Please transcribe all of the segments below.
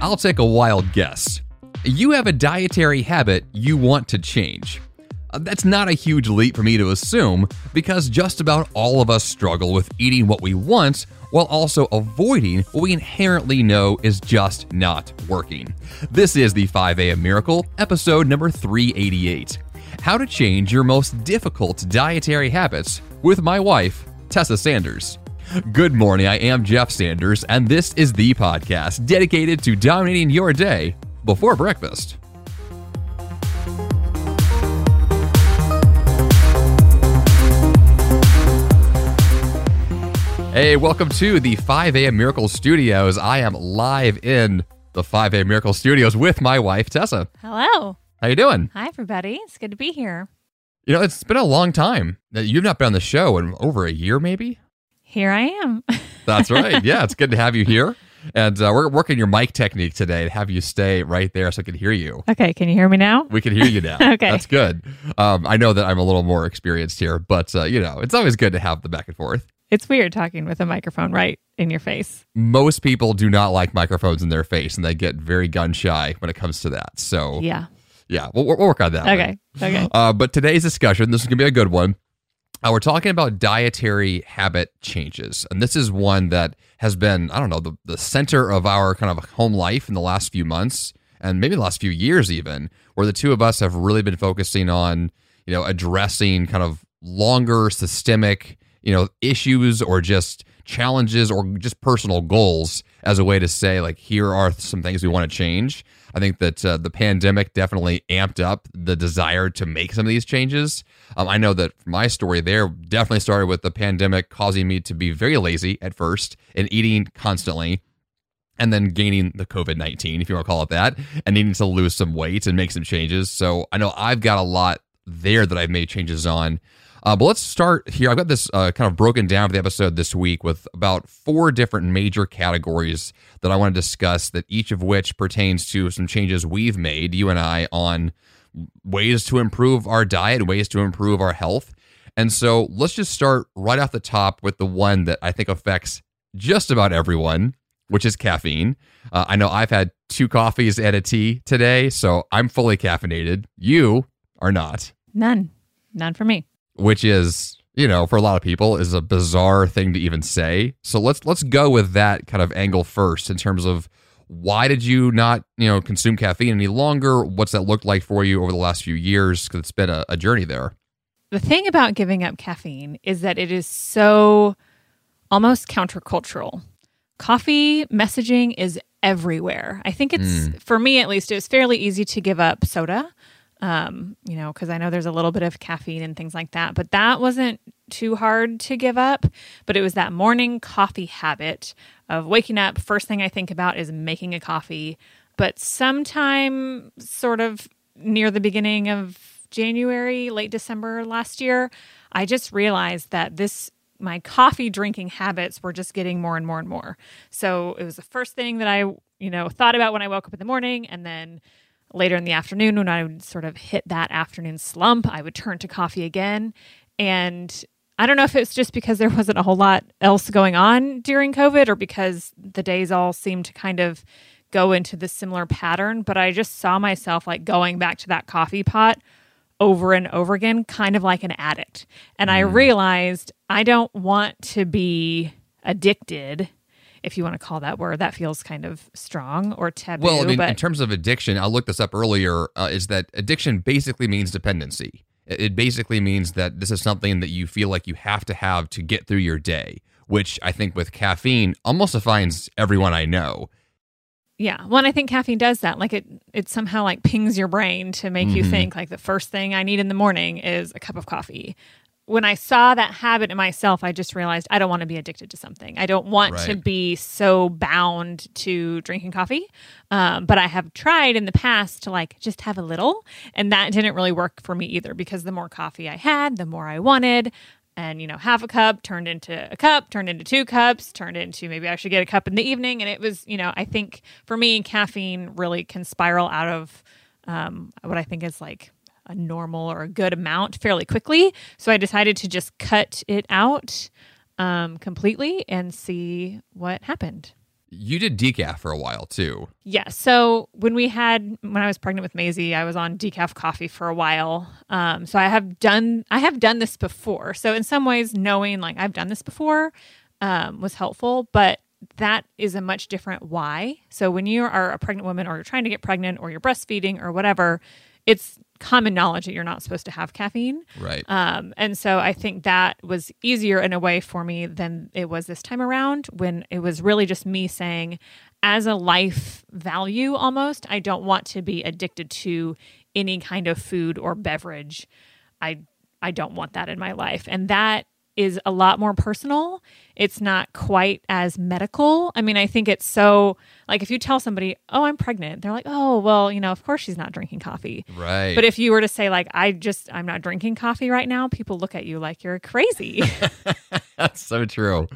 I'll take a wild guess. You have a dietary habit you want to change. Uh, That's not a huge leap for me to assume because just about all of us struggle with eating what we want while also avoiding what we inherently know is just not working. This is the 5 a.m. Miracle, episode number 388 How to Change Your Most Difficult Dietary Habits with my wife, Tessa Sanders. Good morning, I am Jeff Sanders, and this is the podcast dedicated to dominating your day before breakfast. Hey, welcome to the 5 a.m. Miracle Studios. I am live in the 5 a.m. Miracle Studios with my wife, Tessa. Hello. How you doing? Hi, everybody. It's good to be here. You know, it's been a long time. You've not been on the show in over a year, maybe? Here I am. That's right. Yeah, it's good to have you here. And uh, we're working your mic technique today to have you stay right there so I can hear you. okay, can you hear me now? We can hear you now. Okay. That's good. Um, I know that I'm a little more experienced here, but, uh, you know, it's always good to have the back and forth. It's weird talking with a microphone right in your face. Most people do not like microphones in their face and they get very gun shy when it comes to that. So, yeah, Yeah. we'll, we'll work on that. one. Okay. Okay. Uh, but today's discussion, this is going to be a good one. Uh, we're talking about dietary habit changes. And this is one that has been, I don't know, the, the center of our kind of home life in the last few months and maybe the last few years, even, where the two of us have really been focusing on, you know, addressing kind of longer systemic, you know, issues or just challenges or just personal goals as a way to say, like, here are some things we want to change. I think that uh, the pandemic definitely amped up the desire to make some of these changes. Um, I know that my story there definitely started with the pandemic causing me to be very lazy at first and eating constantly, and then gaining the COVID 19, if you want to call it that, and needing to lose some weight and make some changes. So I know I've got a lot there that I've made changes on. Uh, but let's start here. I've got this uh, kind of broken down for the episode this week with about four different major categories that I want to discuss, that each of which pertains to some changes we've made, you and I, on ways to improve our diet, ways to improve our health. And so let's just start right off the top with the one that I think affects just about everyone, which is caffeine. Uh, I know I've had two coffees and a tea today, so I'm fully caffeinated. You are not None. None for me. Which is you know for a lot of people is a bizarre thing to even say. So let's let's go with that kind of angle first in terms of why did you not you know consume caffeine any longer? What's that looked like for you over the last few years? Because it's been a, a journey there. The thing about giving up caffeine is that it is so almost countercultural. Coffee messaging is everywhere. I think it's, hmm. for me at least, it was fairly easy to give up soda, um, you know, because I know there's a little bit of caffeine and things like that, but that wasn't too hard to give up. But it was that morning coffee habit of waking up. First thing I think about is making a coffee. But sometime sort of near the beginning of January, late December last year, I just realized that this my coffee drinking habits were just getting more and more and more. So it was the first thing that I, you know, thought about when I woke up in the morning and then later in the afternoon when I would sort of hit that afternoon slump, I would turn to coffee again and I don't know if it's just because there wasn't a whole lot else going on during COVID or because the days all seemed to kind of go into this similar pattern, but I just saw myself like going back to that coffee pot over and over again, kind of like an addict. And I mm. realized I don't want to be addicted, if you want to call that word. That feels kind of strong or taboo. well i mean but in terms of addiction i looked this up earlier uh, is that addiction basically means dependency it basically means that this is something that you feel like you have to have to get through your day which i think with caffeine almost defines everyone i know Yeah. Well, and I think caffeine does that. Like it, it somehow like pings your brain to make you Mhm. think like the first thing I need in the morning is a cup of coffee. When I saw that habit in myself, I just realized I don't want to be addicted to something. I don't want to be so bound to drinking coffee. Um, but I have tried in the past to like just have a little, and that didn't really work for me either because the more coffee I had, the more I wanted and you know half a cup turned into a cup turned into two cups turned into maybe i should get a cup in the evening and it was you know i think for me caffeine really can spiral out of um, what i think is like a normal or a good amount fairly quickly so i decided to just cut it out um, completely and see what happened You did decaf for a while too. Yeah. So when we had when I was pregnant with Maisie, I was on decaf coffee for a while. Um, so I have done I have done this before. So in some ways, knowing like I've done this before um, was helpful, but that is a much different why. So when you are a pregnant woman or you're trying to get pregnant or you're breastfeeding or whatever, it's common knowledge that you're not supposed to have caffeine. Right. Um, and so I think that was easier in a way for me than it was this time around when it was really just me saying, as a life value almost, I don't want to be addicted to any kind of food or beverage. I I don't want that in my life. And that is a lot more personal. It's not quite as medical. I mean, I think it's so like if you tell somebody, "Oh, I'm pregnant," they're like, "Oh, well, you know, of course she's not drinking coffee." Right. But if you were to say like, "I just I'm not drinking coffee right now," people look at you like you're crazy. that's so true.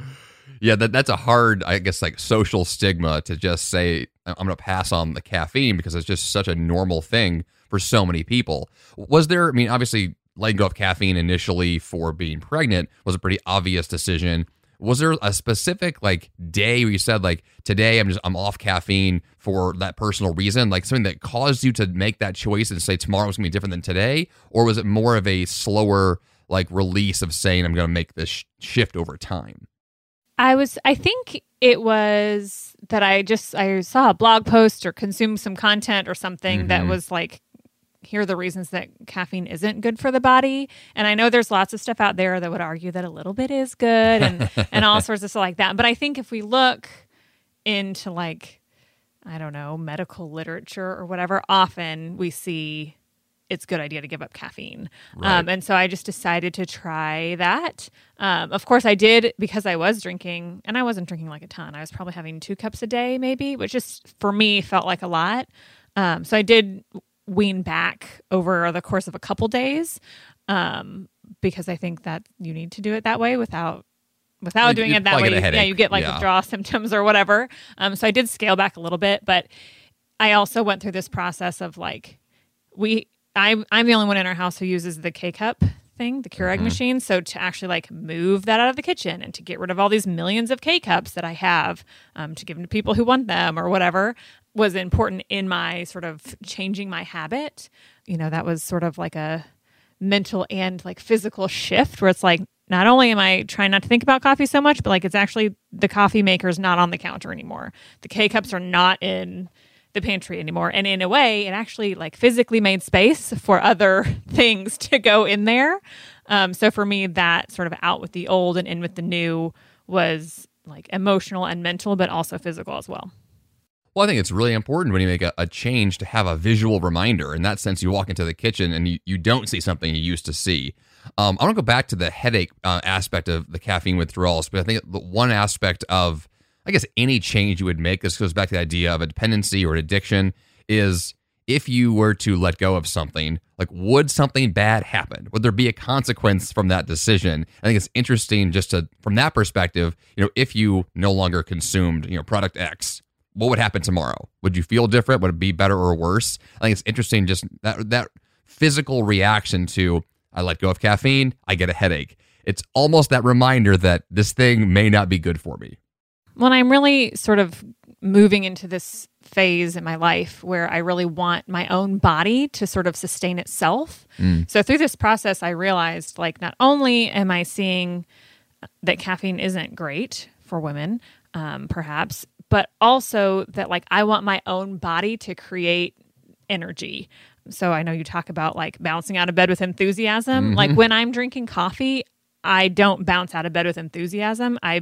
Yeah, that that's a hard, I guess, like social stigma to just say I'm going to pass on the caffeine because it's just such a normal thing for so many people. Was there? I mean, obviously, letting go of caffeine initially for being pregnant was a pretty obvious decision. Was there a specific like day where you said like today I'm just I'm off caffeine for that personal reason, like something that caused you to make that choice and say tomorrow's gonna be different than today, or was it more of a slower like release of saying I'm gonna make this sh- shift over time? I was I think it was that I just I saw a blog post or consumed some content or something mm-hmm. that was like here are the reasons that caffeine isn't good for the body. And I know there's lots of stuff out there that would argue that a little bit is good and, and all sorts of stuff like that. But I think if we look into like, I don't know, medical literature or whatever, often we see it's a good idea to give up caffeine. Right. Um, and so I just decided to try that. Um, of course, I did because I was drinking, and I wasn't drinking like a ton. I was probably having two cups a day, maybe, which just for me felt like a lot. Um, so I did wean back over the course of a couple days um, because I think that you need to do it that way without without you, doing it that way. Yeah, you get like yeah. withdrawal symptoms or whatever. Um, so I did scale back a little bit, but I also went through this process of like we I'm I'm the only one in our house who uses the K cup thing, the Keurig mm-hmm. machine. So to actually like move that out of the kitchen and to get rid of all these millions of K cups that I have um, to give them to people who want them or whatever, was important in my sort of changing my habit. You know, that was sort of like a mental and like physical shift where it's like not only am I trying not to think about coffee so much, but like it's actually the coffee maker's not on the counter anymore. The K cups are not in the pantry anymore. And in a way, it actually like physically made space for other things to go in there. Um, so for me, that sort of out with the old and in with the new was like emotional and mental, but also physical as well. Well, I think it's really important when you make a, a, change to have a visual reminder. In that sense, you walk into the kitchen and you, you don't see something you used to see. Um, I want to go back to the headache uh, aspect of the caffeine withdrawals, but I think the one aspect of, I guess, any change you would make, this goes back to the idea of a dependency or an addiction, is if you were to let go of something, like would something bad happen? Would there be a consequence from that decision? I think it's interesting just to, from that perspective, you know, if you no longer consumed, you know, product X, what would happen tomorrow? Would you feel different? Would it be better or worse? I think it's interesting just that that physical reaction to I let go of caffeine, I get a headache. It's almost that reminder that this thing may not be good for me. When I'm really sort of moving into this phase in my life where I really want my own body to sort of sustain itself. Mm. So through this process I realized like not only am I seeing that caffeine isn't great for women, um, perhaps, but also that like I want my own body to create energy. So I know you talk about like bouncing out of bed with enthusiasm. Mm-hmm. Like when I'm drinking coffee, I don't bounce out of bed with enthusiasm. I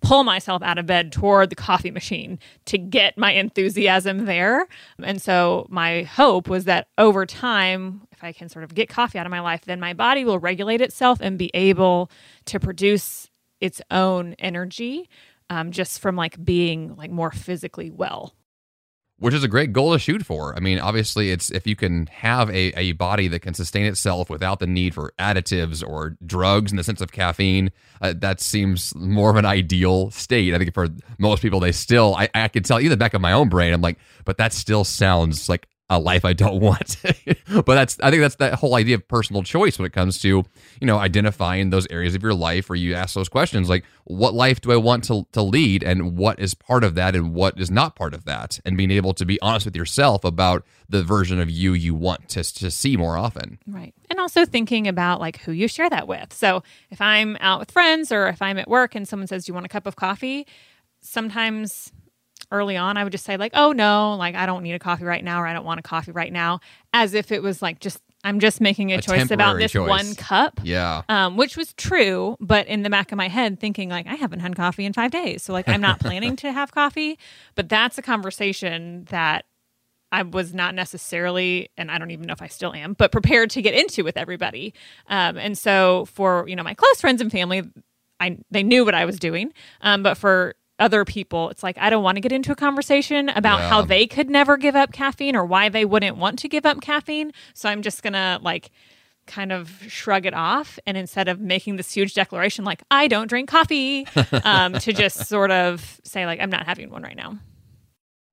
pull myself out of bed toward the coffee machine to get my enthusiasm there. And so my hope was that over time, if I can sort of get coffee out of my life, then my body will regulate itself and be able to produce its own energy um, just from like being like more physically well which is a great goal to shoot for. I mean, obviously, it's if you can have a, a body that can sustain itself without the need for additives or drugs in the sense of caffeine, uh, that seems more of an ideal state. I think for most people, they still, I, I can tell you the back of my own brain, I'm like, but that still sounds like a life I don't want. but that's I think that's that whole idea of personal choice when it comes to you know identifying those areas of your life where you ask those questions like what life do I want to to lead and what is part of that and what is not part of that and being able to be honest with yourself about the version of you you want to to see more often. Right. And also thinking about like who you share that with. So if I'm out with friends or if I'm at work and someone says, "Do you want a cup of coffee?" sometimes early on I would just say like, "Oh no, like I don't need a coffee right now or I don't want a coffee right now," as if it was like just I'm just making a, a choice about this choice. one cup. Yeah. Um, which was true, but in the back of my head, thinking like I haven't had coffee in five days, so like I'm not planning to have coffee. But that's a conversation that I was not necessarily, and I don't even know if I still am, but prepared to get into with everybody. Um, and so for you know my close friends and family, I they knew what I was doing. Um, but for other people, it's like I don't want to get into a conversation about yeah. how they could never give up caffeine or why they wouldn't want to give up caffeine. So I'm just gonna like kind of shrug it off and instead of making this huge declaration like I don't drink coffee, um, to just sort of say like I'm not having one right now.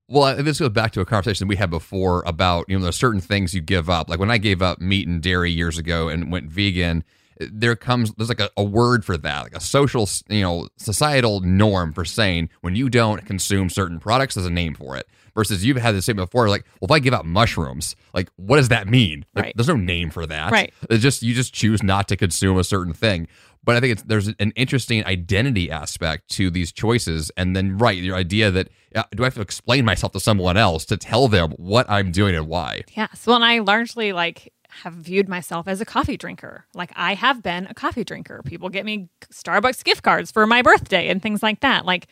Well, this goes back to a conversation we had before about you know there's certain things you give up. Like when I gave up meat and dairy years ago and went vegan, there comes there's like a, a, word for that like a social you know societal norm for saying when you don't consume certain products there's a name for it versus you've had the same before like well if i give out mushrooms like what does that mean? Like, right. there's no name for that. Right. It's just you just choose not to consume a certain thing. But i think it's there's an interesting identity aspect to these choices and then right your idea that uh, do i have to explain myself to someone else to tell them what i'm doing and why? Yes. Well and i largely like have viewed myself as a coffee drinker. Like I have been a coffee drinker. People get me Starbucks gift cards for my birthday and things like that. Like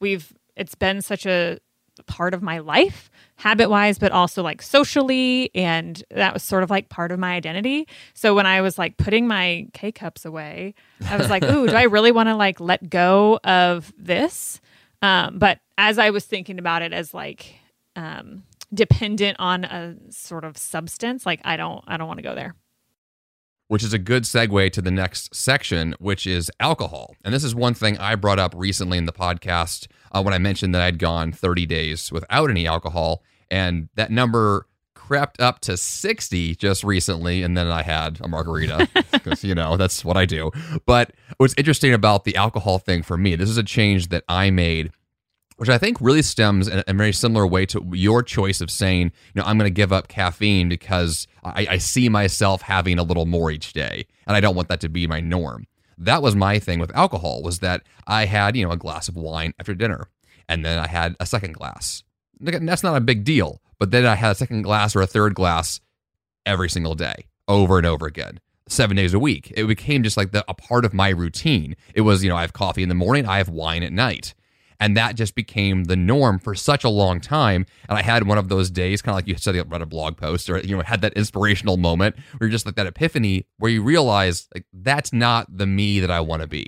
we've it's been such a part of my life habit wise but also like socially and that was sort of like part of my identity so when i was like putting my k-cups away i was like ooh do i really want to like let go of this um, but as i was thinking about it as like um, dependent on a sort of substance like i don't i don't want to go there. Which is a good segue to the next section which is alcohol. And this is one thing i brought up recently in the podcast uh, when i mentioned that i'd gone 30 days without any alcohol and that number crept up to 60 just recently and then i had a margarita because you know that's what i do. But what's interesting about the alcohol thing for me this is a change that i made which I think really stems in a very similar way to your choice of saying, you know, I'm going to give up caffeine because I, I, see myself having a little more each day, and I don't want that to be my norm. That was my thing with alcohol was that I had, you know, a glass of wine after dinner, and then I had a second glass. That's not a big deal, but then I had a second glass or a third glass every single day, over and over again seven days a week. It became just like the, a part of my routine. It was, you know, I have coffee in the morning, I have wine at night. And that just became the norm for such a long time. And I had one of those days, kind of like you said, you read a blog post or, you know, had that inspirational moment where you're just like that epiphany where you realize like that's not the me that I want to be.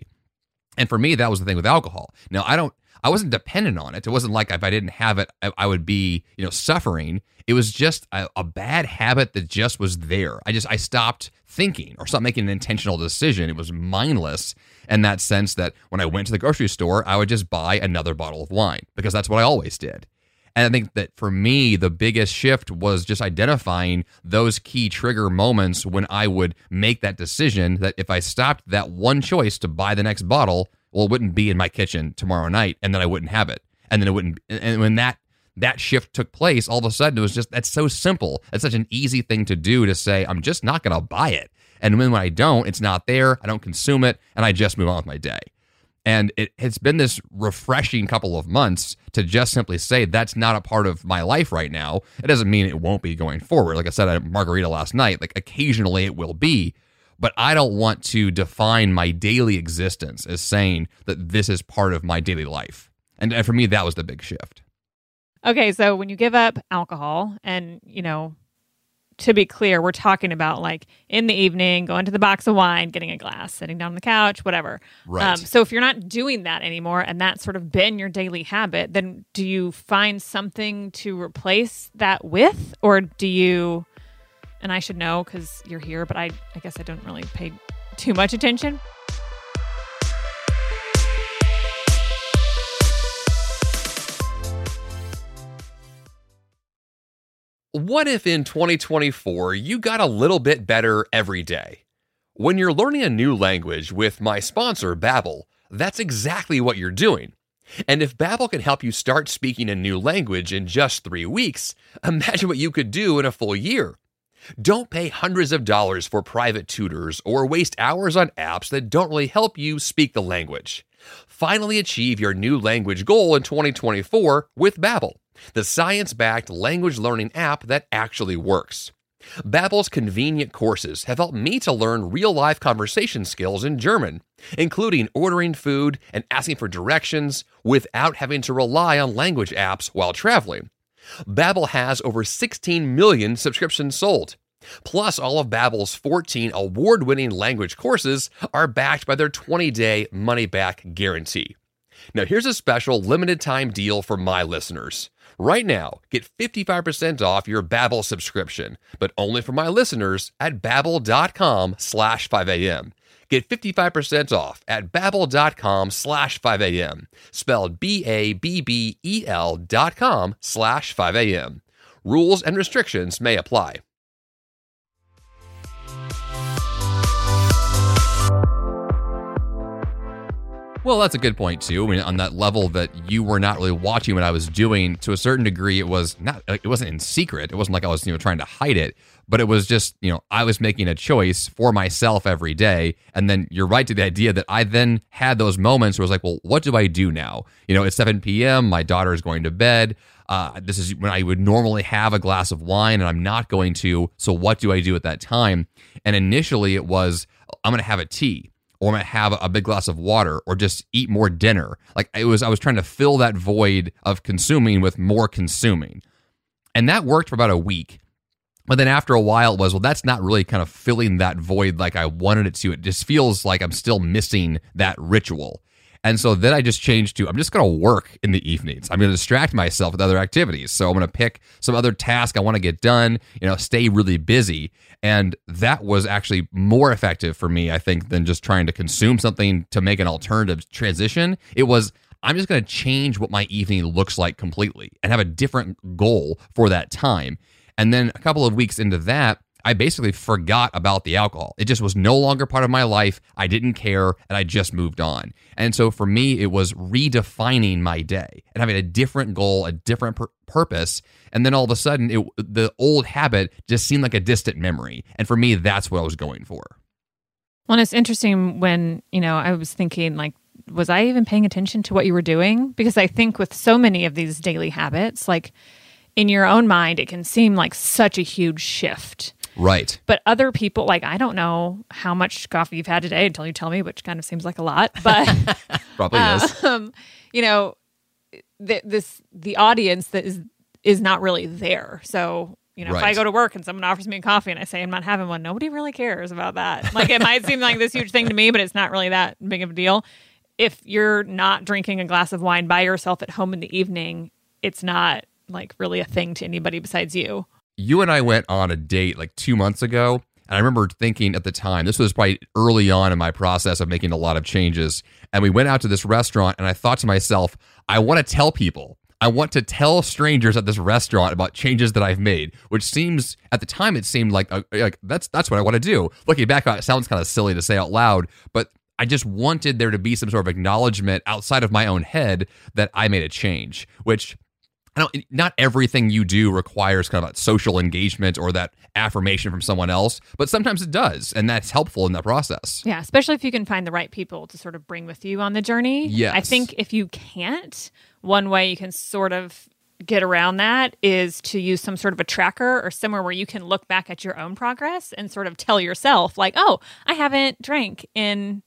And for me, that was the thing with alcohol. Now, I don't, I wasn't dependent on it. It wasn't like if I didn't have it, I, would be, you know, suffering. It was just a, a, bad habit that just was there. I just, I stopped thinking or stopped making an intentional decision. It was mindless in that sense that when I went to the grocery store, I would just buy another bottle of wine because that's what I always did. And I think that for me, the biggest shift was just identifying those key trigger moments when I would make that decision that if I stopped that one choice to buy the next bottle, well, it wouldn't be in my kitchen tomorrow night, and then I wouldn't have it. And then it wouldn't. And when that that shift took place, all of a sudden it was just that's so simple. It's such an easy thing to do to say, I'm just not going to buy it. And when, when I don't, it's not there. I don't consume it, and I just move on with my day. And it, it's been this refreshing couple of months to just simply say that's not a part of my life right now. It doesn't mean it won't be going forward. Like I said at Margarita last night, like occasionally it will be, but I don't want to define my daily existence as saying that this is part of my daily life. And, and for me, that was the big shift. Okay, so when you give up alcohol and, you know, to be clear, we're talking about like in the evening, going to the box of wine, getting a glass, sitting down on the couch, whatever. Right. Um, so if you're not doing that anymore and that's sort of been your daily habit, then do you find something to replace that with? Or do you, and I should know because you're here, but I, I guess I don't really pay too much attention. What if in 2024 you got a little bit better every day? When you're learning a new language with my sponsor, Babbel, that's exactly what you're doing. And if Babbel can help you start speaking a new language in just 3 weeks, imagine what you could do in a full year. Don't pay hundreds of dollars for private tutors or waste hours on apps that don't really help you speak the language. Finally achieve your new language goal in 2024 with Babbel the science-backed language learning app that actually works. Babbel's convenient courses have helped me to learn real-life conversation skills in German, including ordering food and asking for directions without having to rely on language apps while traveling. Babbel has over 16 million subscriptions sold. Plus, all of Babbel's 14 award-winning language courses are backed by their 20-day money-back guarantee. Now, here's a special limited time deal for my listeners. Right now, get 55% off your Babbel subscription, but only for my listeners at babbel.com slash 5am. Get 55% off at babbel.com slash 5am, spelled B-A-B-B-E-L dot com slash 5am. Rules and restrictions may apply. Well, that's a good point too. I mean, on that level that you were not really watching what I was doing, to a certain degree, it was not. It wasn't in secret. It wasn't like I was, you know, trying to hide it. But it was just, you know, I was making a choice for myself every day. And then you're right to the idea that I then had those moments where I was like, well, what do I do now? You know, it's 7 p.m. My daughter is going to bed. Uh, this is when I would normally have a glass of wine, and I'm not going to. So what do I do at that time? And initially, it was I'm going to have a tea or I'm gonna have a big glass of water or just eat more dinner. Like it was I was trying to fill that void of consuming with more consuming. And that worked for about a week. But then after a while it was, well, that's not really kind of filling that void like I wanted it to. It just feels like I'm still missing that ritual. And so then I just changed to I'm just going to work in the evenings. I'm going to distract myself with other activities. So I'm going to pick some other task I want to get done, you know, stay really busy. And that was actually more effective for me, I think, than just trying to consume something to make an alternative transition. It was I'm just going to change what my evening looks like completely and have a different goal for that time. And then a couple of weeks into that, I basically forgot about the alcohol. It just was no longer part of my life. I didn't care and I just moved on. And so for me, it was redefining my day and having a different goal, a different pur- purpose. And then all of a sudden, it, the old habit just seemed like a distant memory. And for me, that's what I was going for. Well, it's interesting when, you know, I was thinking, like, was I even paying attention to what you were doing? Because I think with so many of these daily habits, like in your own mind, it can seem like such a huge shift. Right. But other people, like, I don't know how much coffee you've had today until you tell me, which kind of seems like a lot. But probably is. Um, you know, th- this the audience that is is not really there. So you know, right. if I go to work and someone offers me a coffee and I say I'm not having one, nobody really cares about that. Like it might seem like this huge thing to me, but it's not really that big of a deal. If you're not drinking a glass of wine by yourself at home in the evening, it's not like really a thing to anybody besides you you and I went on a date like two months ago. And I remember thinking at the time, this was probably early on in my process of making a lot of changes. And we went out to this restaurant, and I thought to myself, I want to tell people, I want to tell strangers at this restaurant about changes that I've made, which seems at the time it seemed like uh, like that's that's what I want to do. Looking back, it sounds kind of silly to say out loud, but I just wanted there to be some sort of acknowledgement outside of my own head that I made a change, which I don't, not everything you do requires kind of a social engagement or that affirmation from someone else, but sometimes it does. And that's helpful in that process. Yeah, especially if you can find the right people to sort of bring with you on the journey. Yes. I think if you can't, one way you can sort of get around that is to use some sort of a tracker or somewhere where you can look back at your own progress and sort of tell yourself, like, oh, I haven't drank in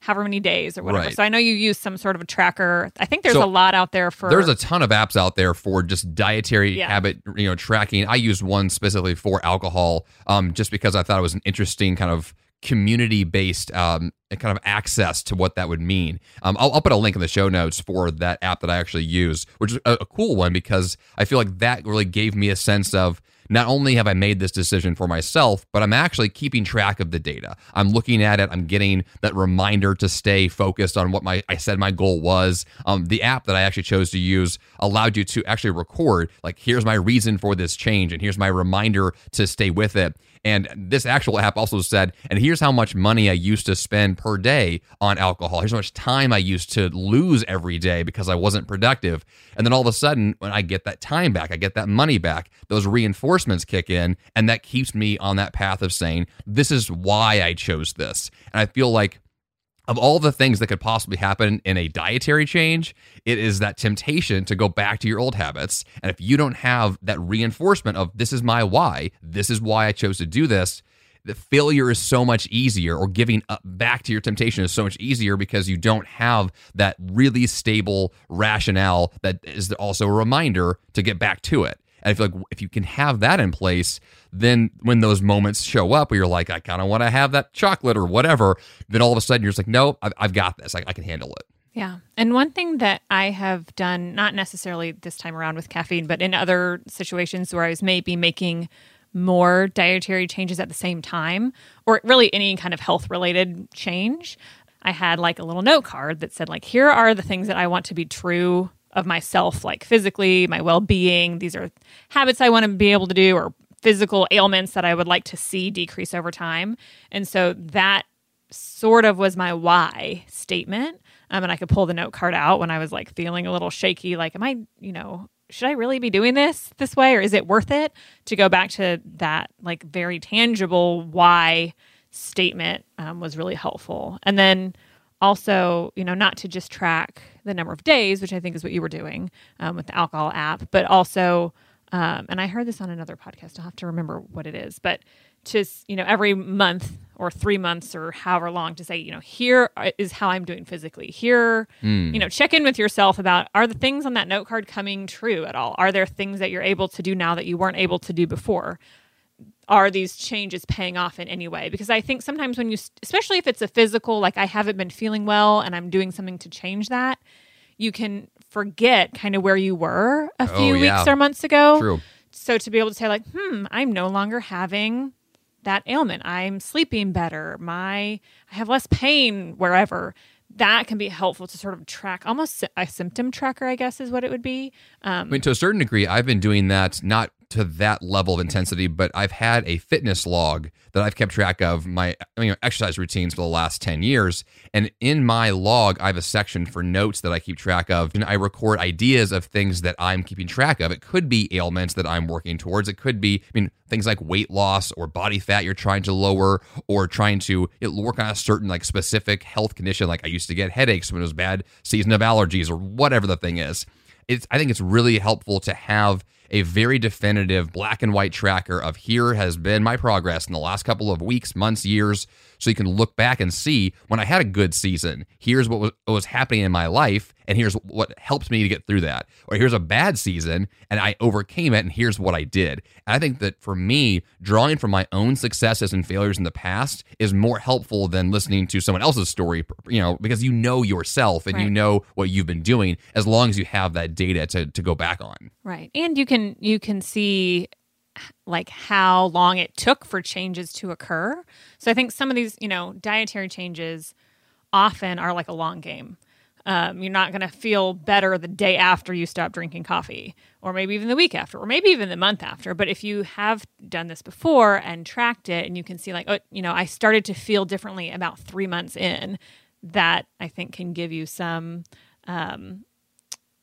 however many days or whatever. Right. So I know you use some sort of a tracker. I think there's so a lot out there for There's a ton of apps out there for just dietary yeah. habit, you know, tracking. I used one specifically for alcohol um just because I thought it was an interesting kind of community based um, kind of access to what that would mean. Um, I'll, I'll, put a link in the show notes for that app that I actually use, which is a, a cool one because I feel like that really gave me a sense of not only have I made this decision for myself, but I'm actually keeping track of the data. I'm looking at it. I'm getting that reminder to stay focused on what my I said my goal was. Um, the app that I actually chose to use allowed you to actually record like here's my reason for this change and here's my reminder to stay with it. And this actual app also said, and here's how much money I used to spend per day on alcohol. Here's how much time I used to lose every day because I wasn't productive. And then all of a sudden, when I get that time back, I get that money back, those reinforcements kick in. And that keeps me on that path of saying, this is why I chose this. And I feel like of all the things that could possibly happen in a dietary change, it is that temptation to go back to your old habits. And if you don't have that reinforcement of this is my why, this is why I chose to do this, the failure is so much easier or giving up back to your temptation is so much easier because you don't have that really stable rationale that is also a reminder to get back to it. And I feel like if you can have that in place, then when those moments show up where you're like, I kind of want to have that chocolate or whatever, then all of a sudden you're just like, no, I've, I've got this. I, I can handle it. Yeah. And one thing that I have done, not necessarily this time around with caffeine, but in other situations where I was maybe making more dietary changes at the same time, or really any kind of health related change, I had like a little note card that said, like, here are the things that I want to be true of myself, like physically, my well being. These are habits I want to be able to do, or physical ailments that I would like to see decrease over time. And so that sort of was my why statement. Um, and I could pull the note card out when I was like feeling a little shaky, like, am I, you know, should I really be doing this this way or is it worth it to go back to that like very tangible why statement um, was really helpful. And then also, you know, not to just track the number of days, which I think is what you were doing um, with the alcohol app, but also, um, and I heard this on another podcast. I'll have to remember what it is, but just you know every month or three months or however long to say you know here is how i'm doing physically here mm. you know check in with yourself about are the things on that note card coming true at all are there things that you're able to do now that you weren't able to do before are these changes paying off in any way because i think sometimes when you especially if it's a physical like i haven't been feeling well and i'm doing something to change that you can forget kind of where you were a oh, few oh, yeah. weeks or months ago True. so to be able to say like hmm i'm no longer having that ailment. I'm sleeping better. My I have less pain wherever. That can be helpful to sort of track almost a symptom tracker, I guess is what it would be. Um, I mean, to a certain degree, I've been doing that not to that level of intensity, but I've had a fitness log that I've kept track of my you know, exercise routines for the last 10 years. And in my log, I have a section for notes that I keep track of. And I record ideas of things that I'm keeping track of. It could be ailments that I'm working towards. It could be, I mean, things like weight loss or body fat you're trying to lower or trying to work on a certain like specific health condition. Like I used to get headaches when it was bad season of allergies or whatever the thing is. It's, I think it's really helpful to have a very definitive black and white tracker of here has been my progress in the last couple of weeks, months, years. So you can look back and see when I had a good season, here's what was, what was happening in my life, and here's what helped me to get through that. Or here's a bad season, and I overcame it, and here's what I did. And I think that for me, drawing from my own successes and failures in the past is more helpful than listening to someone else's story, you know, because you know yourself and right. you know what you've been doing as long as you have that data to, to go back on. Right. And you can you can see like how long it took for changes to occur. So I think some of these, you know, dietary changes often are like a long game. Um, you're not going to feel better the day after you stop drinking coffee, or maybe even the week after, or maybe even the month after. But if you have done this before and tracked it, and you can see, like, oh, you know, I started to feel differently about three months in, that I think can give you some um,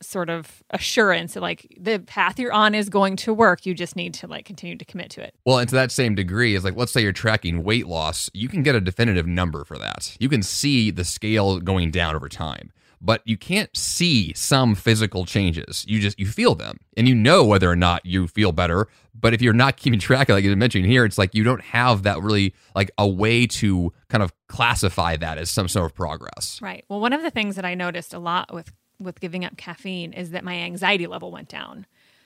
sort of assurance that like the path you're on is going to work. You just need to like continue to commit to it. Well and to that same degree is like let's say you're tracking weight loss you can get a definitive number for that. You can see the scale going down over time but you can't see some physical changes. You just you feel them and you know whether or not you feel better but if you're not keeping track of like you mentioned here it's like you don't have that really like a way to kind of classify that as some sort of progress. Right. Well one of the things that i noticed a lot with with giving up caffeine is that my anxiety level went down.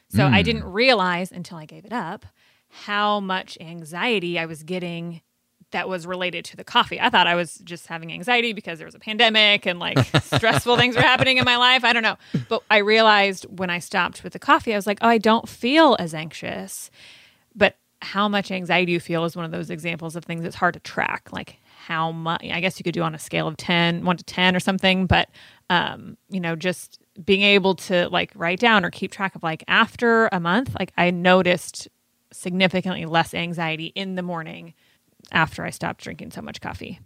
So mm. I didn't realize until I gave it up how much anxiety I was getting that was related to the coffee. I thought I was just having anxiety because there was a pandemic and like stressful things were happening in my life. I don't know. But I realized when I stopped with the coffee, I was like, oh, I don't feel as anxious. But how much anxiety you feel is one of those examples of things that's hard to track. Like how much, I guess you could do on a scale of 10, 1 to 10 or something, but, um, you know, just being able to like write down or keep track of like after a month, like I noticed significantly less anxiety in the morning after I stopped drinking so much coffee.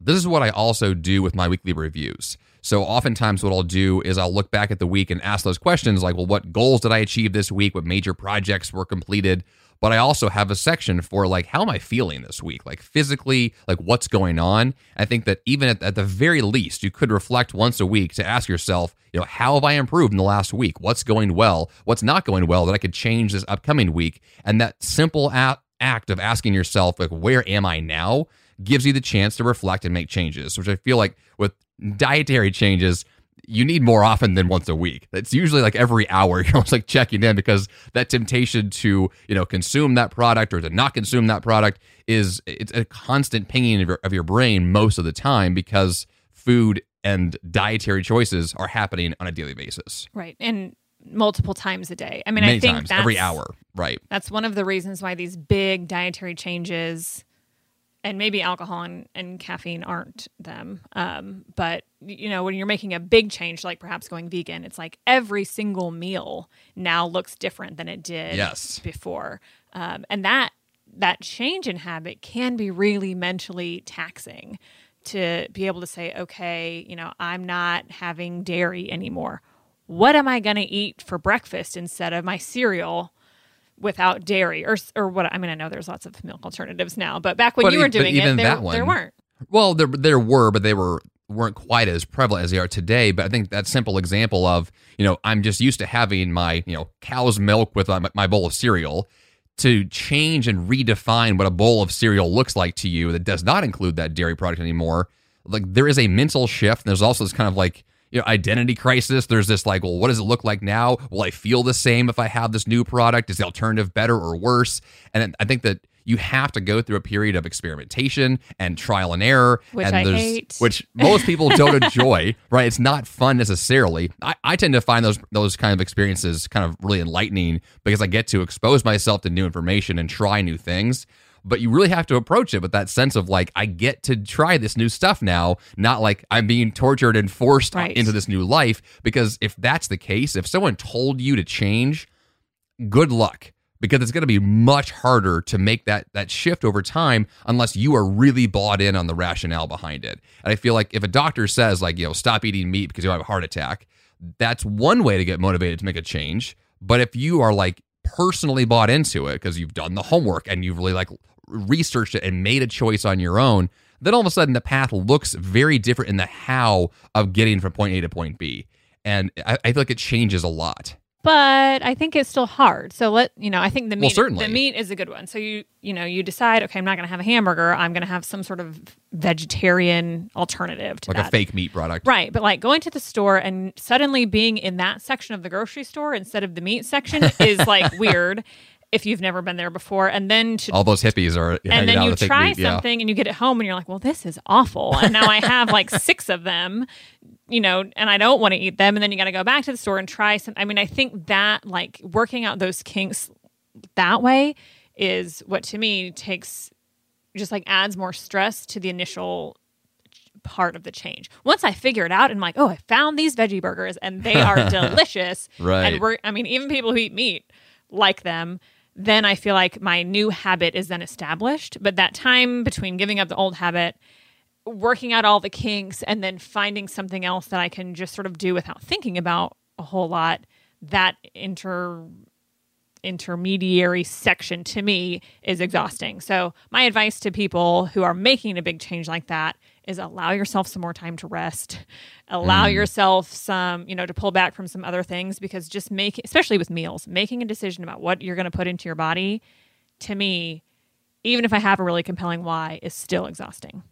This is what I also do with my weekly reviews. So, oftentimes, what I'll do is I'll look back at the week and ask those questions like, well, what goals did I achieve this week? What major projects were completed? But I also have a section for like, how am I feeling this week? Like, physically, like, what's going on? I think that even at, at the very least, you could reflect once a week to ask yourself, you know, how have I improved in the last week? What's going well? What's not going well that I could change this upcoming week? And that simple act of asking yourself, like, where am I now? gives you the chance to reflect and make changes, which I feel like with dietary changes, you need more often than once a week. It's usually like every hour. You're almost like checking in because that temptation to you know consume that product or to not consume that product is it's a constant pinging of your, of your brain most of the time because food and dietary choices are happening on a daily basis. Right, and multiple times a day. I mean, Many I think times, every hour. Right. That's one of the reasons why these big dietary changes and maybe alcohol and, and caffeine aren't them. Um, but you know, when you're making a big change, like perhaps going vegan, it's like every single meal now looks different than it did yes. before, um, and that that change in habit can be really mentally taxing. To be able to say, okay, you know, I'm not having dairy anymore. What am I going to eat for breakfast instead of my cereal? Without dairy or or what I mean I know there's lots of milk alternatives now but back when but you were doing it there, one, there weren't. Well there there were but they were weren't quite as prevalent as they are today but I think that simple example of you know I'm just used to having my you know cow's milk with my, my bowl of cereal. To change and redefine what a bowl of cereal looks like to you that does not include that dairy product anymore like there is a mental shift and there's also this kind of like you know identity crisis. There's this like well what does it look like now? Will i feel the same if i have this new product? Is the alternative better or worse? And i think that you have to go through a period of experimentation and trial and error which and I hate. which most people don't enjoy right? It's not fun necessarily. I, I tend to find those those kind of experiences kind of really enlightening because i get to expose myself to new information and try new things but you really have to approach it with that sense of like I get to try this new stuff now, not like I'm being tortured and forced right. into this new life. Because if that's the case, if someone told you to change, good luck because it's going to be much harder to make that that shift over time unless you are really bought in on the rationale behind it. And I feel like if a doctor says like, you know, stop eating meat because you have a heart attack, that's one way to get motivated to make a change. But if you are like personally bought into it because you've done the homework and you've really like researched it and made a choice on your own, then all of a sudden the path looks very different in the how of getting from point A to point B. And I, I feel like it changes a lot but I think it's still hard. So let you know. I think the meat, well, the meat is a good one. So you you know you decide, okay, I'm not going to have a hamburger. I'm going to have some sort of vegetarian alternative to like that. a fake meat product, right? But like going to the store and suddenly being in that section of the grocery store instead of the meat section is like weird if you've never been there before and then to, all those hippies are and then you try meat, something yeah. and you get it home and you're like well this is awful and now i have like six of them you know and i don't want to eat them and then you got to go back to the store and try some i mean i think that like working out those kinks that way is what to me takes just like adds more stress to the initial part of the change. Once I figure it out and I'm like, oh, I found these veggie burgers and they are delicious. right. And we're I mean, even people who eat meat like them then I feel like my new habit is then established. But that time between giving up the old habit, working out all the kinks, and then finding something else that I can just sort of do without thinking about a whole lot, that inter intermediary section to me is exhausting. So my advice to people who are making a big change like that is allow yourself some more time to rest allow mm. yourself some you know to pull back from some other things because just make especially with meals making a decision about what you're going to put into your body to me even if i have a really compelling why is still exhausting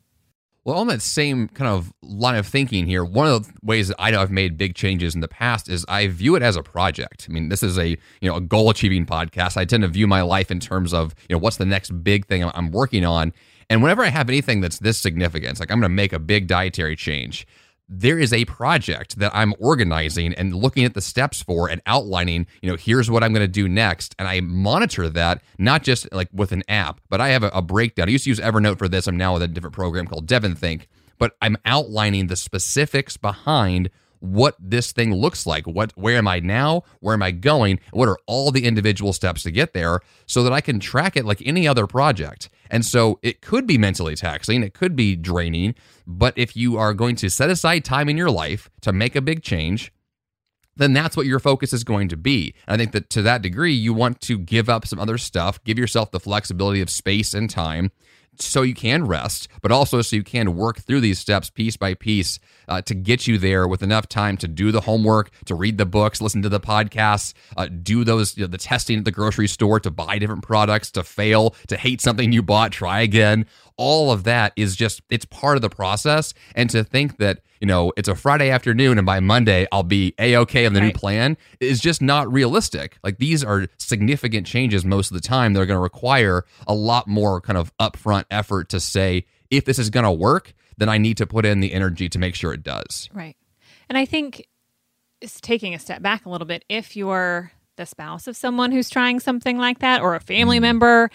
well, on that same kind of line of thinking here, one of the ways that I know I've made big changes in the past is I view it as a project. I mean, this is a you know a goal achieving podcast. I tend to view my life in terms of you know what's the next big thing I'm working on, and whenever I have anything that's this significant, like I'm going to make a big dietary change, there is a project that I'm organizing and looking at the steps for and outlining, you know, here's what I'm going to do next. And I monitor that, not just like with an app, but I have a, a, breakdown. I used to use Evernote for this. I'm now with a different program called DEVONthink, but I'm outlining the specifics behind what this thing looks like. What where am I now? Where am I going? What are all the individual steps to get there so that I can track it like any other project. And so it could be mentally taxing, it could be draining, but if you are going to set aside time in your life to make a big change, then that's what your focus is going to be. And I think that to that degree, you want to give up some other stuff, give yourself the flexibility of space and time so you can rest, but also so you can work through these steps piece by piece uh, to get you there with enough time to do the homework, to read the books, listen to the podcasts, uh, do those you know, the testing at the grocery store, to buy different products, to fail, to hate something you bought, try again. All of that is just it's part of the process, and to think that you know, it's a Friday afternoon and by Monday I'll be a okay on the right. new plan is just not realistic. Like these are significant changes most of the time. They're going to require a lot more kind of upfront effort to say, if this is going to work, then I need to put in the energy to make sure it does. Right. And I think it's taking a step back a little bit. If you're the spouse of someone who's trying something like that or a family mm. member,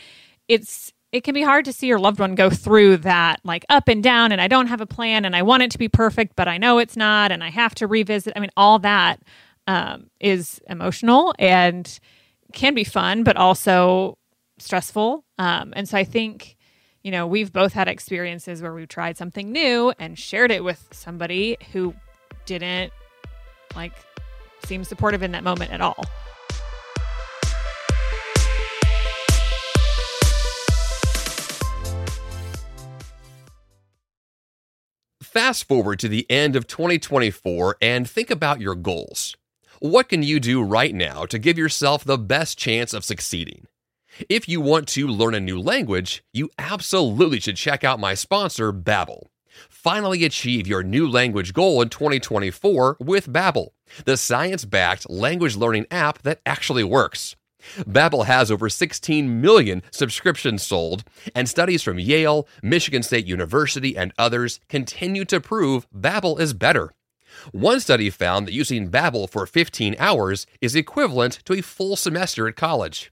it's it can be hard to see your loved one go through that like up and down and I don't have a plan and I want it to be perfect but I know it's not and I have to revisit. I mean all that um, is emotional and can be fun but also stressful. Um, and so I think you know we've both had experiences where we've tried something new and shared it with somebody who didn't like seem supportive in that moment at all. Fast forward to the end of 2024 and think about your goals. What can you do right now to give yourself the best chance of succeeding? If you want to learn a new language, you absolutely should check out my sponsor, Babbel. Finally achieve your new language goal in 2024 with Babbel, the science-backed language learning app that actually works. Babbel has over 16 million subscriptions sold, and studies from Yale, Michigan State University, and others continue to prove Babbel is better. One study found that using Babbel for 15 hours is equivalent to a full semester at college.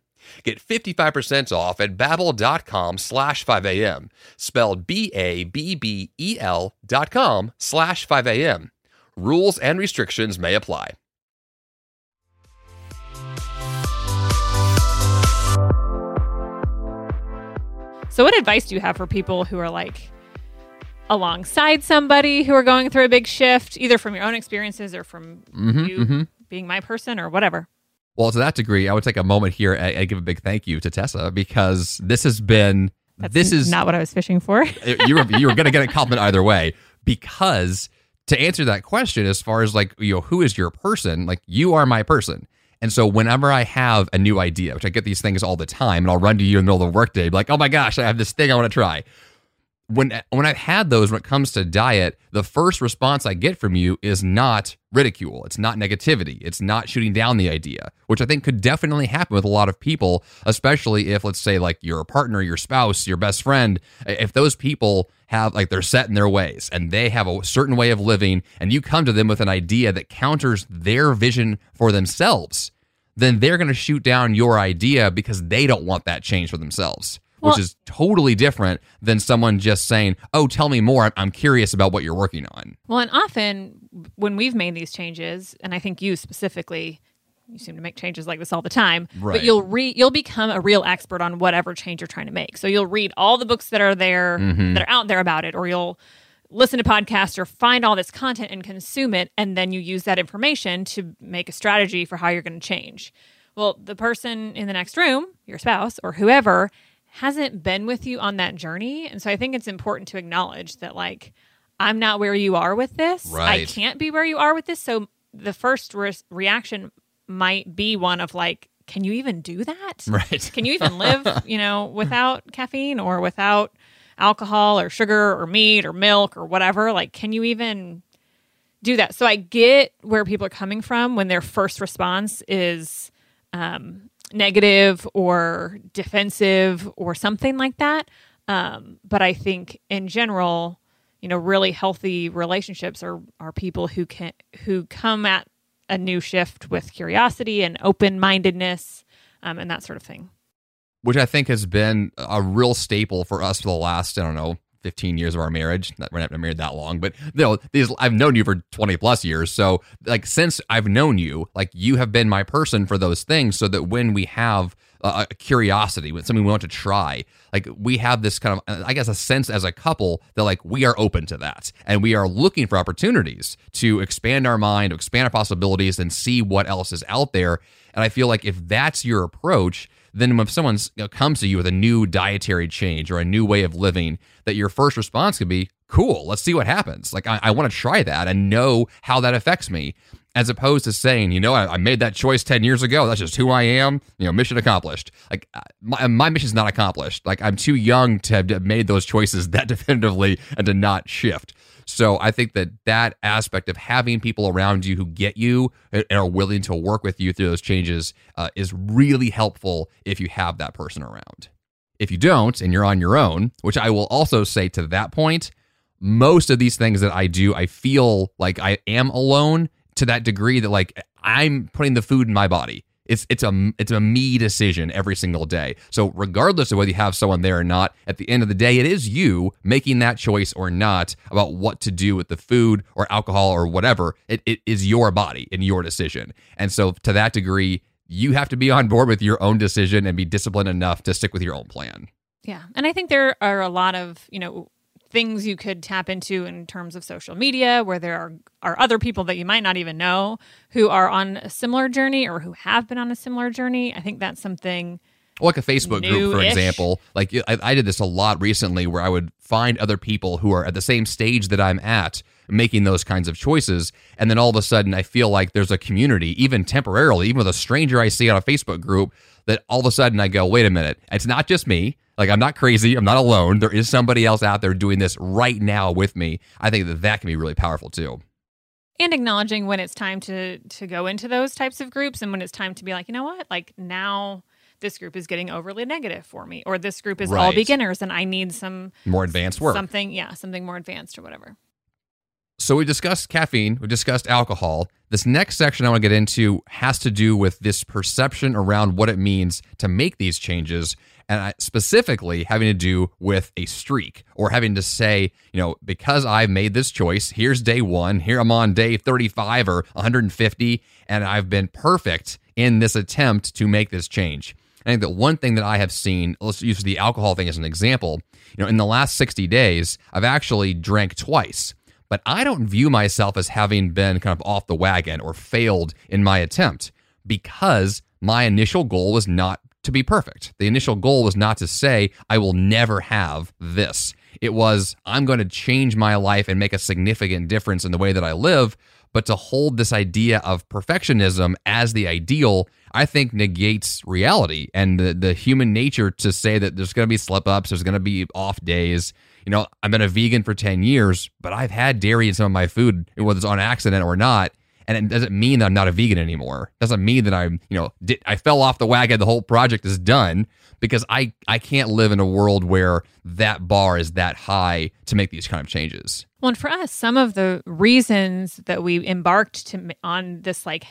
Get 55% off at babbel.com slash 5am, spelled B-A-B-B-E-L dot com slash 5am. Rules and restrictions may apply. So, what advice do you have for people who are like alongside somebody who are going through a big shift, either from your own experiences or from mm-hmm, you mm-hmm. being my person or whatever? Well, to that degree, I would take a moment here and, give a big thank you to Tessa because this has been. That's this is not what I was fishing for. you were you were going to get a compliment either way because to answer that question, as far as like you know, who is your person? Like you are my person. And so whenever I have a new idea, which I get these things all the time, and I'll run to you in the middle of the workday, be like, oh my gosh, I have this thing I want to try. When when I've had those when it comes to diet, the first response I get from you is not ridicule. It's not negativity. It's not shooting down the idea, which I think could definitely happen with a lot of people, especially if let's say like your partner, your spouse, your best friend, if those people have like they're set in their ways and they have a certain way of living and you come to them with an idea that counters their vision for themselves then they're going to shoot down your idea because they don't want that change for themselves, well, which is totally different than someone just saying, Oh, tell me more. I'm curious about what you're working on. Well, and often when we've made these changes, and I think you specifically, you seem to make changes like this all the time right. but you'll read you'll become a real expert on whatever change you're trying to make so you'll read all the books that are there mm-hmm. that are out there about it or you'll listen to podcasts or find all this content and consume it and then you use that information to make a strategy for how you're going to change well the person in the next room your spouse or whoever hasn't been with you on that journey and so i think it's important to acknowledge that like i'm not where you are with this right. i can't be where you are with this so the first re- reaction might be one of like can you even do that? Right. Can you even live, you know, without caffeine or without alcohol or sugar or meat or milk or whatever? Like, can you even do that? So I get where people are coming from when their first response is um, negative or defensive or something like that. Um, but I think in general, you know, really healthy relationships are are people who can who come at a new shift with curiosity and open mindedness um, and that sort of thing. Which I think has been a real staple for us for the last, I don't know, 15 years of our marriage. Not, We're not married that long, but you know, these I've known you for 20 plus years. So like since I've known you, like you have been my person for those things so that when we have a curiosity, when something we want to try, like we have this kind of uh, I guess a sense as a couple that like we are open to that and we are looking for opportunities to expand our mind, expand our possibilities and see what else is out there. And I feel like if that's your approach, then when someone comes to you with a new dietary change or a new way of living, that your first response could be, cool, let's see what happens. Like, I, I want to try that and know how that affects me, as opposed to saying, you know, I, I, made that choice 10 years ago. That's just who I am. You know, mission accomplished. Like, uh, my, my mission's not accomplished. Like, I'm too young to have made those choices that definitively and to not shift. So I think that that aspect of having people around you who get you and are willing to work with you through those changes uh, is really helpful if you have that person around. If you don't and you're on your own, which I will also say to that point, most of these things that I do, I feel like I am alone to that degree that like I'm putting the food in my body. It's it's a it's a me decision every single day. So regardless of whether you have someone there or not, at the end of the day, it is you making that choice or not about what to do with the food or alcohol or whatever. It, it is your body and your decision. And so to that degree, you have to be on board with your own decision and be disciplined enough to stick with your own plan. Yeah. And I think there are a lot of, you know, things you could tap into in terms of social media where there are, are other people that you might not even know who are on a similar journey or who have been on a similar journey. I think that's something like a Facebook group, for example. Like I, I, did this a lot recently where I would find other people who are at the same stage that I'm at making those kinds of choices. And then all of a sudden, I feel like there's a community, even temporarily, even with a stranger I see on a Facebook group, that all of a sudden I go, wait a minute, it's not just me. Like I'm not crazy. I'm not alone. There is somebody else out there doing this right now with me. I think that that can be really powerful too. And acknowledging when it's time to to go into those types of groups and when it's time to be like, you know what? Like now this group is getting overly negative for me or this group is right. all beginners and I need some more advanced work. Something, yeah, something more advanced or whatever. So we discussed caffeine, we discussed alcohol. This next section I want to get into has to do with this perception around what it means to make these changes and specifically having to do with a streak or having to say, you know, because I've made this choice, here's day one, here I'm on day 35 or 150, and I've been perfect in this attempt to make this change. I think that one thing that I have seen, let's use the alcohol thing as an example. You know, in the last 60 days, I've actually drank twice, but I don't view myself as having been kind of off the wagon or failed in my attempt because my initial goal was not to be perfect. The initial goal was not to say, I will never have this. It was, I'm going to change my life and make a significant difference in the way that I live. But to hold this idea of perfectionism as the ideal, I think negates reality and the, the human nature to say that there's going to be slip ups, there's going to be off days. You know, I've been a vegan for 10 years, but I've had dairy in some of my food, whether it's on accident or not and it doesn't mean that I'm not a vegan anymore. It doesn't mean that I'm, you know, I fell off the wagon. The whole project is done because I I can't live in a world where that bar is that high to make these kind of changes. Well, and for us, some of the reasons that we embarked to on this like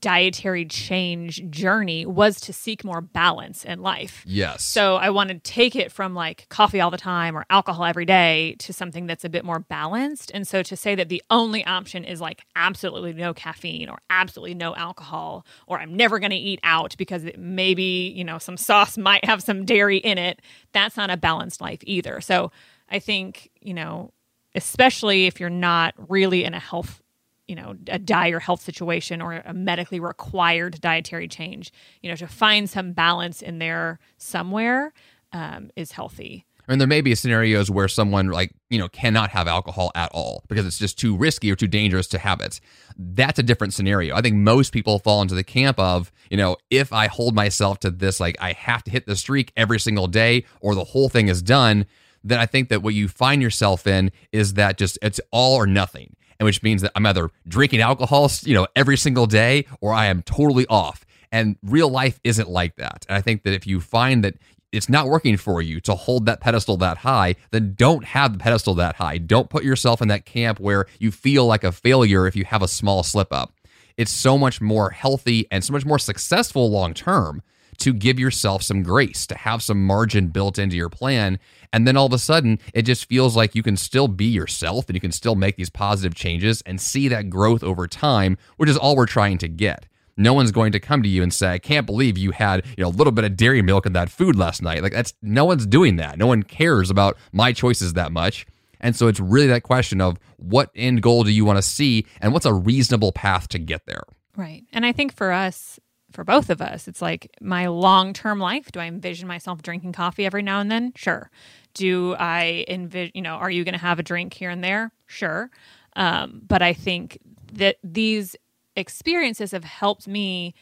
dietary change journey was to seek more balance in life. Yes. So I want to take it from like coffee all the time or alcohol every day to something that's a bit more balanced. And so to say that the only option is like absolutely no caffeine or absolutely no alcohol or I'm never going to eat out because it maybe, you know, some sauce might have some dairy in it, that's not a balanced life either. So I think, you know, especially if you're not really in a health you know a dire health situation or a medically required dietary change you know to find some balance in there somewhere um, is healthy And there may be scenarios where someone like, you know, cannot have alcohol at all because it's just too risky or too dangerous to have it. That's a different scenario. I think most people fall into the camp of, you know, if I hold myself to this, like I have to hit the streak every single day or the whole thing is done, then I think that what you find yourself in is that just it's all or nothing. And which means that I'm either drinking alcohol, you know, every single day or I am totally off. And real life isn't like that. And I think that if you find that it's not working for you to hold that pedestal that high, then don't have the pedestal that high. Don't put yourself in that camp where you feel like a failure if you have a small slip up. It's so much more healthy and so much more successful long term to give yourself some grace, to have some margin built into your plan. And then all of a sudden, it just feels like you can still be yourself and you can still make these positive changes and see that growth over time, which is all we're trying to get no one's going to come to you and say, I can't believe you had, you know, a little bit of dairy milk in that food last night. Like that's no one's doing that. No one cares about my choices that much. And so it's really that question of what end goal do you want to see and what's a reasonable path to get there? Right. And I think for us, for both of us, it's like my long term life. Do I envision myself drinking coffee every now and then? Sure. Do I envision, you know, are you going to have a drink here and there? Sure. Um, but I think that these experiences have helped me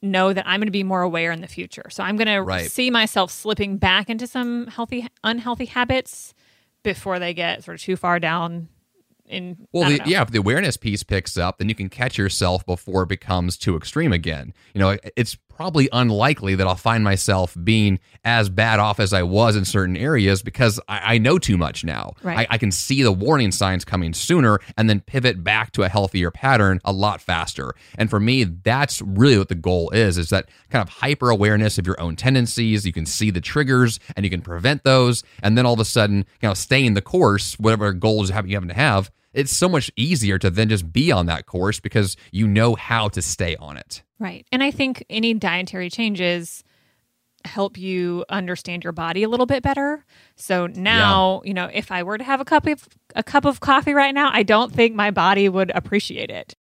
know that I'm going to be more aware in the future. So I'm going Right. to see myself slipping back into some healthy, unhealthy habits before they get sort of too far down. In Well, the, yeah, if the awareness piece picks up, then you can catch yourself before it becomes too extreme again. You know, it's probably unlikely that I'll find myself being as bad off as I was in certain areas because I, I know too much now. Right. I, I can see the warning signs coming sooner and then pivot back to a healthier pattern a lot faster. And for me, that's really what the goal is, is that kind of hyper awareness of your own tendencies. You can see the triggers and you can prevent those. And then all of a sudden, you know, staying the course, whatever goals you have you happen to have, it's so much easier to then just be on that course because you know how to stay on it. Right. And I think any dietary changes help you understand your body a little bit better. So now, you know, if I were to have a cup of a cup of coffee right now, I don't think my body would appreciate it.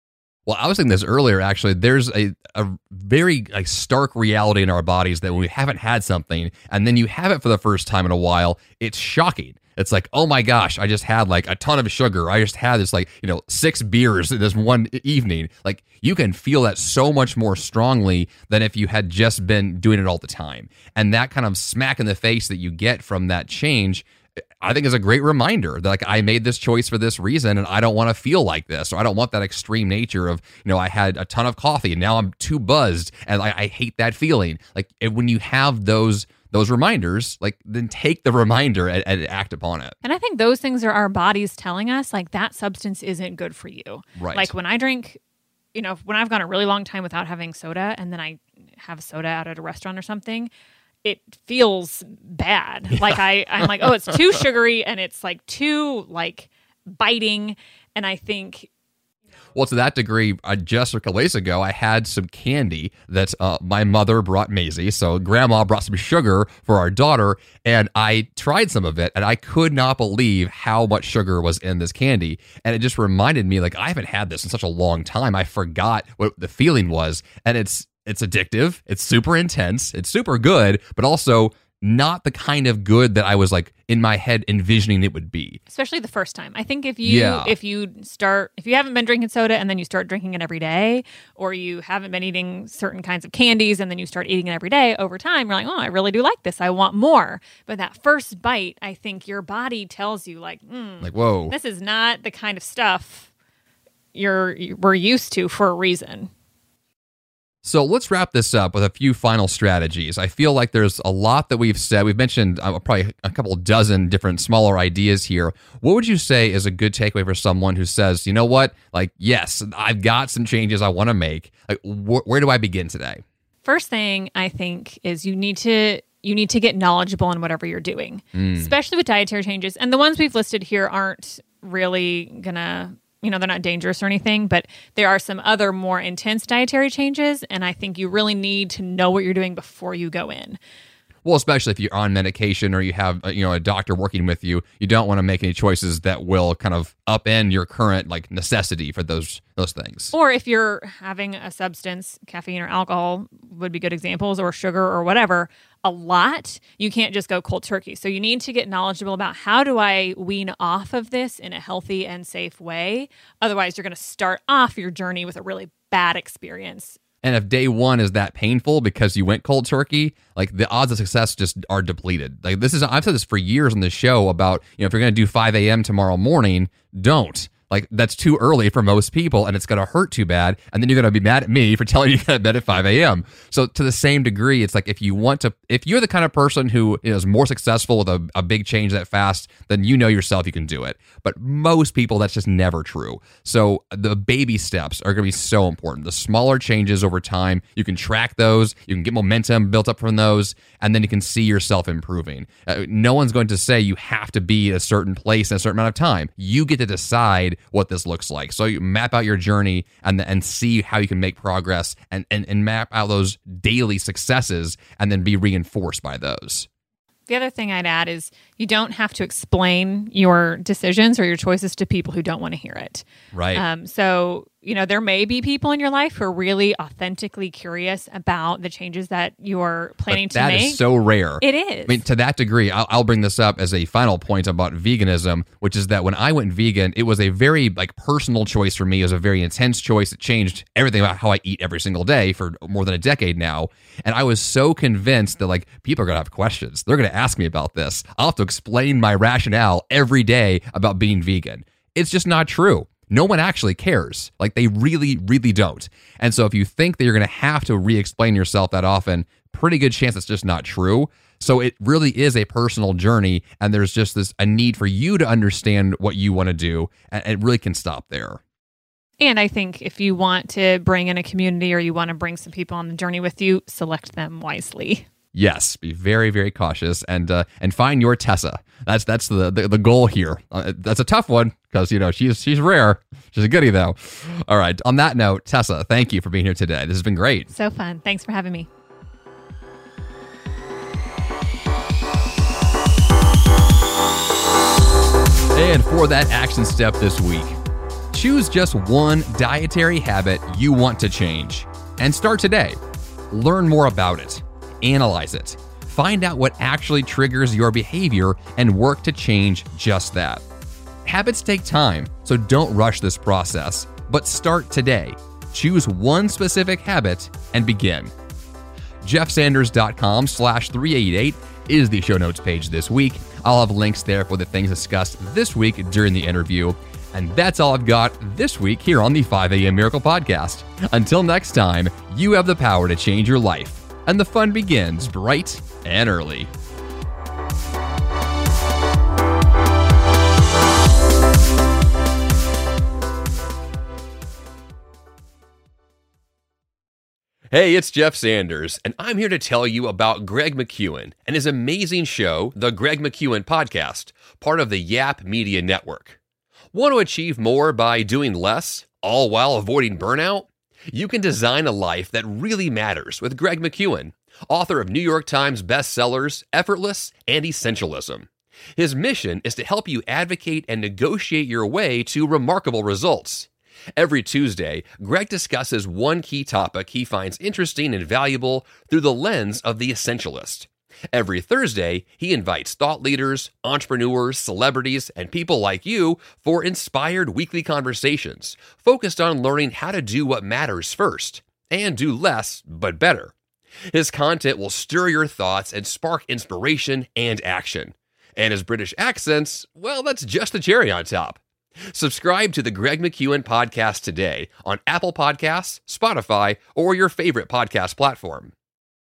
Well, I was thinking this earlier. Actually, there's a, a very like stark reality in our bodies that when we haven't had something and then you have it for the first time in a while, it's shocking. It's like, oh my gosh, I just had like a ton of sugar. I just had this like you know six beers this one evening. Like you can feel that so much more strongly than if you had just been doing it all the time. And that kind of smack in the face that you get from that change I think is a great reminder that like I made this choice for this reason and I don't want to feel like this or I don't want that extreme nature of you know I had a ton of coffee and now I'm too buzzed and I, I hate that feeling like when you have those those reminders like then take the reminder and, and act upon it And I think those things are our bodies telling us like that substance isn't good for you. Right. Like when I drink, you know, when I've gone a really long time without having soda and then I have soda out at a restaurant or something, it feels bad. Like I, I'm like, oh, it's too sugary and it's like too like biting. And I think Well, to that degree, uh, just a couple days ago, I had some candy that uh, my mother brought Maisie. So, grandma brought some sugar for our daughter, and I tried some of it, and I could not believe how much sugar was in this candy. And it just reminded me, like, I haven't had this in such a long time. I forgot what the feeling was, and it's it's addictive. It's super intense. It's super good, but also not the kind of good that I was like in my head envisioning it would be. especially the first time. I think if you Yeah. if you start if you haven't been drinking soda and then you start drinking it every day, or you haven't been eating certain kinds of candies and then you start eating it every day, over time you're like, oh, I really do like this. I want more. But that first bite, I think your body tells you like, mm, Like, whoa. this is not the kind of stuff you're we're used to for a reason. So let's wrap this up with a few final strategies. I feel like there's a lot that we've said. We've mentioned uh, probably a couple dozen different smaller ideas here. What would you say is a good takeaway for someone who says, you know what, like, yes, I've got some changes I want to make. Like, wh- where do I begin today? First thing I think is you need to you need to get knowledgeable in whatever you're doing, especially with dietary changes. And the ones we've listed here aren't really gonna, you know, they're not dangerous or anything, but there are some other more intense dietary changes, and I think you really need to know what you're doing before you go in. Well, especially if you're on medication or you have uh, you know a doctor working with you, you don't want to make any choices that will kind of upend your current like necessity for those those things. Or if you're having a substance, caffeine or alcohol would be good examples, or sugar or whatever, a lot, you can't just go cold turkey. So you need to get knowledgeable about how do I wean off of this in a healthy and safe way. Otherwise, you're going to start off your journey with a really bad experience and if day one is that painful because you went cold turkey, like the odds of success just are depleted. Like this is, I've said this for years on the show about, you know, if you're going to do 5 a.m. tomorrow morning, don't. Like that's too early for most people, and it's going to hurt too bad. And then you're going to be mad at me for telling you to bed at 5 a.m. So to the same degree, it's like if you want to, if you're the kind of person who is more successful with a, a big change that fast, then you know yourself you can do it. But most people, that's just never true. So the baby steps are going to be so important. The smaller changes over time, you can track those, you can get momentum built up from those, and then you can see yourself improving. Uh, no one's going to say you have to be a certain place in a certain amount of time. You get to decide what this looks like. So you map out your journey and and see how you can make progress and, and, and map out those daily successes and then be reinforced by those. The other thing I'd add is you don't have to explain your decisions or your choices to people who don't want to hear it. Right. Um, so, you know, there may be people in your life who are really authentically curious about the changes that you're planning but to that make. That is so rare. It is. I mean, to that degree, I'll, I'll bring this up as a final point about veganism, which is that when I went vegan, it was a very like personal choice for me. It was a very intense choice. It changed everything about how I eat every single day for more than a decade now. And I was so convinced that like people are going to have questions. They're going to ask me about this. I'll have to explain my rationale every day about being vegan. It's just not true. No one actually cares. Like they really, really don't. And so if you think that you're going to have to re explain yourself that often, pretty good chance it's just not true. So it really is a personal journey. And there's just this a need for you to understand what you want to do. And it really can stop there. And I think if you want to bring in a community or you want to bring some people on the journey with you, select them wisely. Yes, be very very cautious and uh, and find your Tessa. That's that's the the, the goal here. Uh, that's a tough one because you know she's she's rare. She's a goodie though. All right. On that note, Tessa, thank you for being here today. This has been great. So fun. Thanks for having me. And for that action step this week, choose just one dietary habit you want to change and start today. Learn more about it analyze it, find out what actually triggers your behavior, and work to change just that. Habits take time, so don't rush this process, but start today. Choose one specific habit and begin. jeffsanders.com slash 388 is the show notes page this week. I'll have links there for the things discussed this week during the interview. And that's all I've got this week here on the 5 a.m. Miracle Podcast. Until next time, you have the power to change your life and the fun begins bright and early. Hey, it's Jeff Sanders, and I'm here to tell you about Greg McKeown and his amazing show, The Greg McKeown Podcast, part of the Yap Media Network. Want to achieve more by doing less, all while avoiding burnout? You can design a life that really matters with Greg McKeown, author of New York Times bestsellers Effortless and Essentialism. His mission is to help you advocate and negotiate your way to remarkable results. Every Tuesday, Greg discusses one key topic he finds interesting and valuable through the lens of the essentialist. Every Thursday, he invites thought leaders, entrepreneurs, celebrities, and people like you for inspired weekly conversations focused on learning how to do what matters first and do less but better. His content will stir your thoughts and spark inspiration and action. And his British accents, well, that's just the cherry on top. Subscribe to the Greg McKeown podcast today on Apple Podcasts, Spotify, or your favorite podcast platform.